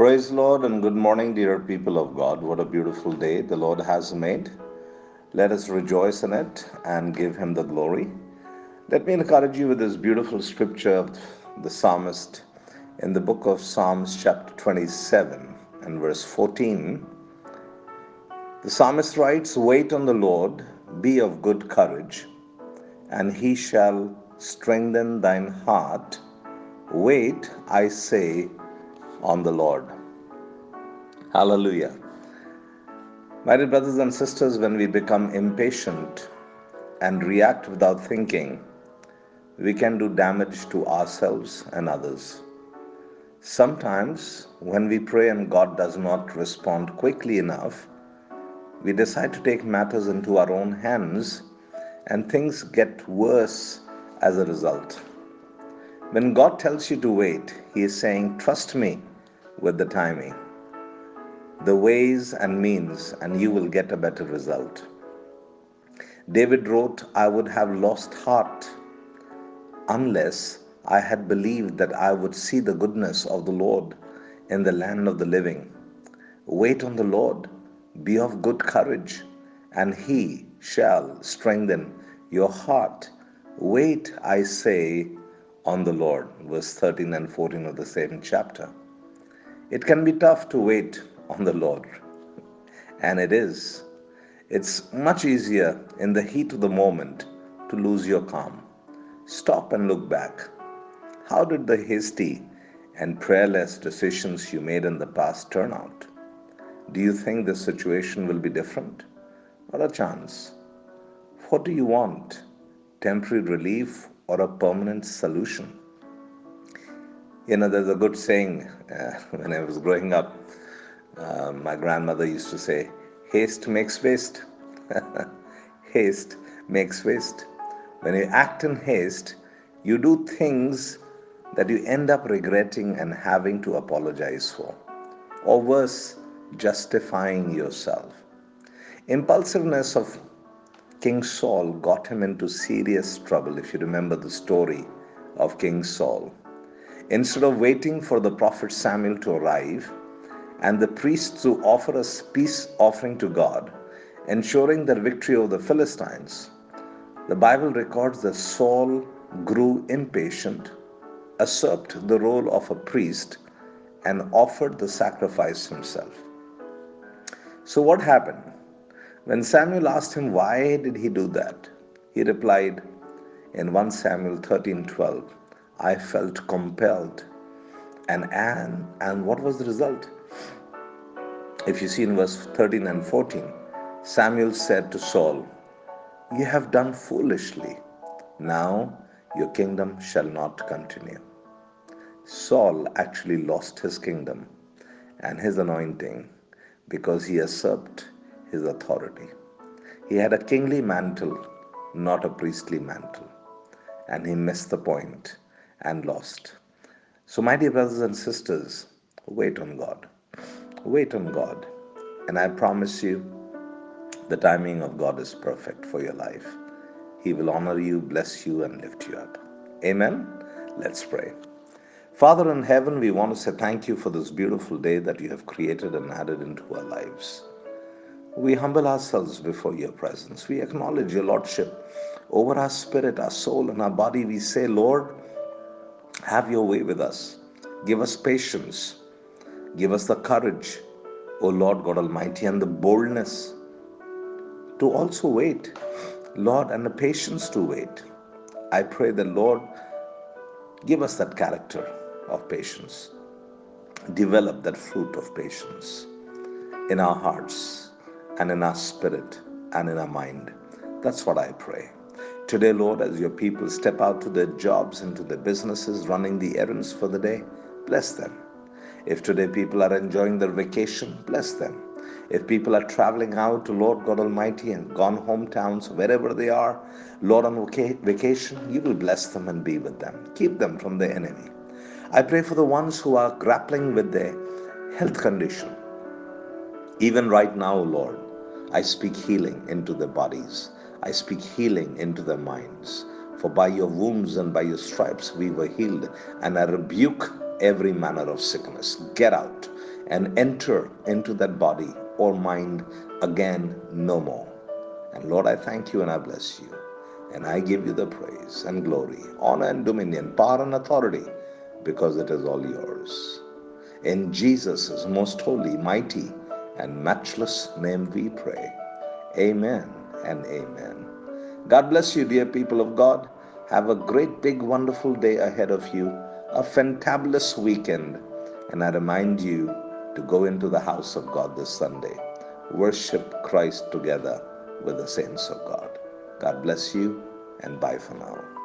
Praise Lord and good morning, dear people of God. What a beautiful day the Lord has made. Let us rejoice in it and give Him the glory. Let me encourage you with this beautiful scripture of the psalmist in the book of Psalms, chapter 27 and verse 14. The psalmist writes, Wait on the Lord, be of good courage, and He shall strengthen thine heart. Wait, I say, on the Lord. Hallelujah. My dear brothers and sisters, when we become impatient and react without thinking, we can do damage to ourselves and others. Sometimes, when we pray and God does not respond quickly enough, we decide to take matters into our own hands and things get worse as a result. When God tells you to wait, He is saying, Trust me with the timing, the ways and means, and you will get a better result. David wrote, I would have lost heart unless I had believed that I would see the goodness of the Lord in the land of the living. Wait on the Lord, be of good courage, and he shall strengthen your heart. Wait, I say, on the Lord. Verse 13 and 14 of the same chapter. It can be tough to wait on the Lord, and it is. It's much easier in the heat of the moment to lose your calm. Stop and look back. How did the hasty and prayerless decisions you made in the past turn out? Do you think the situation will be different? Not a chance. What do you want? Temporary relief or a permanent solution? You know, there's a good saying uh, when I was growing up. Uh, my grandmother used to say, haste makes waste. haste makes waste. When you act in haste, you do things that you end up regretting and having to apologize for. Or worse, justifying yourself. Impulsiveness of King Saul got him into serious trouble, if you remember the story of King Saul. Instead of waiting for the prophet Samuel to arrive and the priests to offer a peace offering to God, ensuring their victory over the Philistines, the Bible records that Saul grew impatient, usurped the role of a priest, and offered the sacrifice himself. So, what happened? When Samuel asked him why did he do that, he replied in 1 Samuel 13:12, I felt compelled. And, and, and what was the result? If you see in verse 13 and 14, Samuel said to Saul, You have done foolishly. Now your kingdom shall not continue. Saul actually lost his kingdom and his anointing because he usurped his authority. He had a kingly mantle, not a priestly mantle, and he missed the point and lost. So, my dear brothers and sisters, wait on God. Wait on God. And I promise you, the timing of God is perfect for your life. He will honor you, bless you, and lift you up. Amen. Let's pray. Father in heaven, we want to say thank you for this beautiful day that you have created and added into our lives. We humble ourselves before your presence. We acknowledge your Lordship over our spirit, our soul, and our body. We say, Lord, have your way with us. Give us patience. Give us the courage, O Lord God Almighty, and the boldness to also wait, Lord, and the patience to wait. I pray that, Lord, give us that character of patience. Develop that fruit of patience in our hearts and in our spirit and in our mind. That's what I pray. Today, Lord, as your people step out to their jobs and to their businesses, running the errands for the day, bless them. If today people are enjoying their vacation, bless them. If people are traveling out to Lord God Almighty and gone hometowns, wherever they are, Lord, on vacation, you will bless them and be with them. Keep them from the enemy. I pray for the ones who are grappling with their health condition. Even right now, Lord, I speak healing into their bodies. I speak healing into their minds. For by your wounds and by your stripes we were healed, and I rebuke every manner of sickness. Get out. and enter into that body or mind again no more. And Lord, I thank you and I bless you. And I give you the praise and glory, honor and dominion, power and authority, because it is all yours. In Jesus' most holy, mighty, and matchless name we pray. Amen and amen. God bless you, dear people of God. Have a great, big, wonderful day ahead of you, a fantabulous weekend. And I remind you to go into the house of God this Sunday. Worship Christ together with the saints of God. God bless you and bye for now.